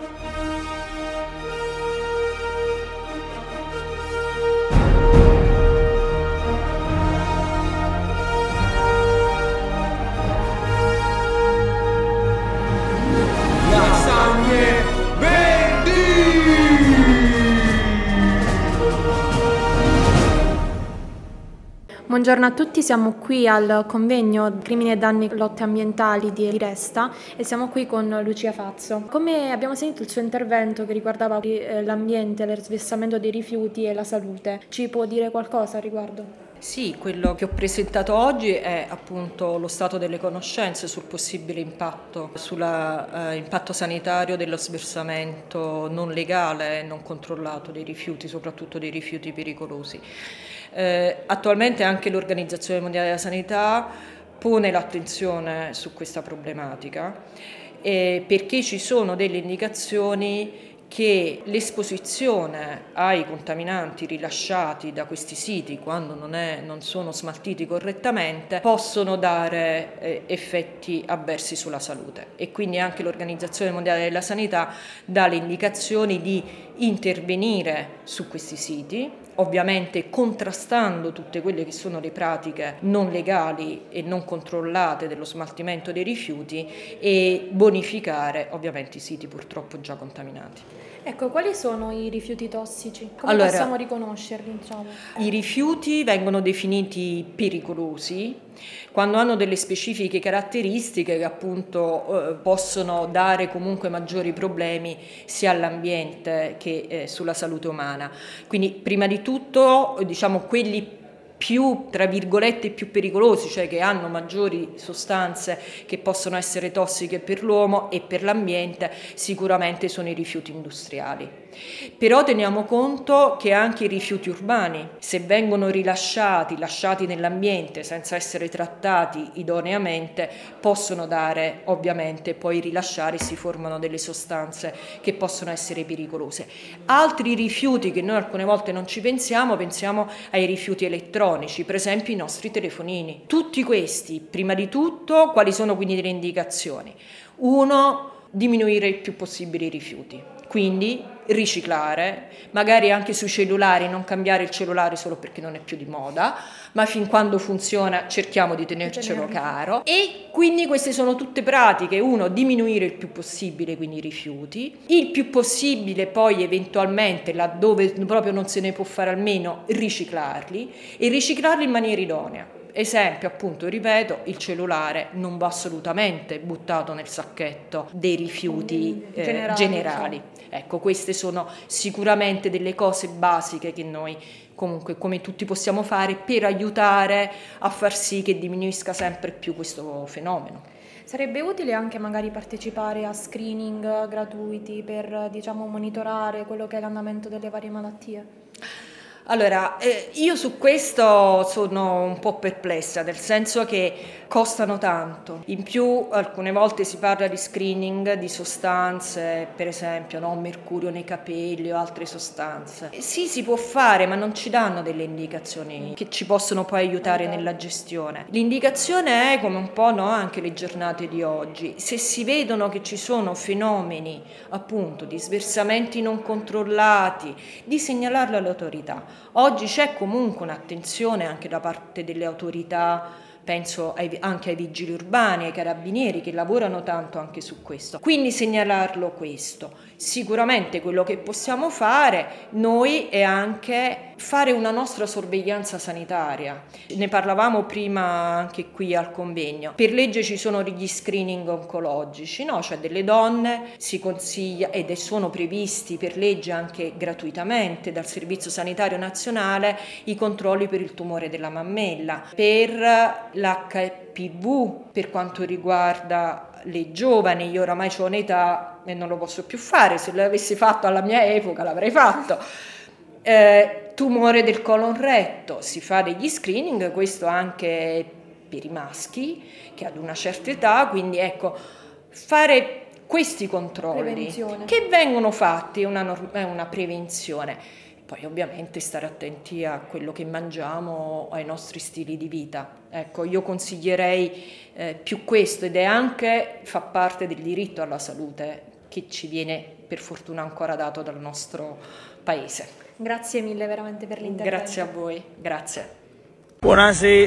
you. Buongiorno a tutti, siamo qui al convegno Crimini e danni lotte ambientali di Resta e siamo qui con Lucia Fazzo. Come abbiamo sentito il suo intervento che riguardava eh, l'ambiente, l'sversamento dei rifiuti e la salute, ci può dire qualcosa a riguardo? Sì, quello che ho presentato oggi è appunto lo stato delle conoscenze sul possibile impatto, sull'impatto eh, sanitario dello sversamento non legale e non controllato dei rifiuti, soprattutto dei rifiuti pericolosi. Eh, attualmente anche l'Organizzazione Mondiale della Sanità pone l'attenzione su questa problematica eh, perché ci sono delle indicazioni che l'esposizione ai contaminanti rilasciati da questi siti quando non, è, non sono smaltiti correttamente possono dare eh, effetti avversi sulla salute. E quindi anche l'Organizzazione Mondiale della Sanità dà le indicazioni di intervenire su questi siti, ovviamente contrastando tutte quelle che sono le pratiche non legali e non controllate dello smaltimento dei rifiuti e bonificare ovviamente i siti purtroppo già contaminati. Ecco, quali sono i rifiuti tossici? Come allora, possiamo riconoscerli? Diciamo? I rifiuti vengono definiti pericolosi quando hanno delle specifiche caratteristiche che appunto eh, possono dare comunque maggiori problemi sia all'ambiente che eh, sulla salute umana. Quindi prima di tutto diciamo quelli più, tra virgolette, più pericolosi, cioè che hanno maggiori sostanze che possono essere tossiche per l'uomo e per l'ambiente, sicuramente sono i rifiuti industriali. Però teniamo conto che anche i rifiuti urbani, se vengono rilasciati, lasciati nell'ambiente senza essere trattati idoneamente, possono dare, ovviamente, poi rilasciare e si formano delle sostanze che possono essere pericolose. Altri rifiuti che noi alcune volte non ci pensiamo, pensiamo ai rifiuti elettronici, per esempio i nostri telefonini. Tutti questi, prima di tutto, quali sono quindi le indicazioni? Uno, diminuire il più possibile i rifiuti. Quindi riciclare, magari anche sui cellulari, non cambiare il cellulare solo perché non è più di moda, ma fin quando funziona cerchiamo di tenercelo caro. E quindi queste sono tutte pratiche, uno, diminuire il più possibile quindi i rifiuti, il più possibile poi eventualmente laddove proprio non se ne può fare almeno riciclarli e riciclarli in maniera idonea. Esempio, appunto, ripeto, il cellulare non va assolutamente buttato nel sacchetto dei rifiuti eh, generali. generali. Ecco, queste sono sicuramente delle cose basiche che noi comunque come tutti possiamo fare per aiutare a far sì che diminuisca sempre più questo fenomeno. Sarebbe utile anche magari partecipare a screening gratuiti per diciamo monitorare quello che è l'andamento delle varie malattie? Allora, eh, io su questo sono un po' perplessa, nel senso che costano tanto. In più, alcune volte si parla di screening di sostanze, per esempio, no? mercurio nei capelli o altre sostanze. Eh, sì, si può fare, ma non ci danno delle indicazioni che ci possono poi aiutare nella gestione. L'indicazione è, come un po' no? anche le giornate di oggi, se si vedono che ci sono fenomeni appunto di sversamenti non controllati, di segnalarlo alle autorità. Oggi c'è comunque un'attenzione anche da parte delle autorità penso ai, anche ai vigili urbani, ai carabinieri che lavorano tanto anche su questo. Quindi segnalarlo questo. Sicuramente quello che possiamo fare noi è anche fare una nostra sorveglianza sanitaria. Ne parlavamo prima anche qui al convegno. Per legge ci sono gli screening oncologici, no? Cioè delle donne si consiglia ed sono previsti per legge anche gratuitamente dal Servizio Sanitario Nazionale i controlli per il tumore della mammella, per l'HPV per quanto riguarda le giovani, io oramai ho un'età e non lo posso più fare, se l'avessi fatto alla mia epoca l'avrei fatto. Eh, tumore del colon retto, si fa degli screening, questo anche per i maschi che ad una certa età, quindi ecco, fare questi controlli che vengono fatti è una, è una prevenzione. Poi ovviamente stare attenti a quello che mangiamo, ai nostri stili di vita. Ecco, io consiglierei eh, più questo ed è anche, fa parte del diritto alla salute che ci viene per fortuna ancora dato dal nostro paese. Grazie mille veramente per l'intervento. Grazie a voi, grazie. Buonasera.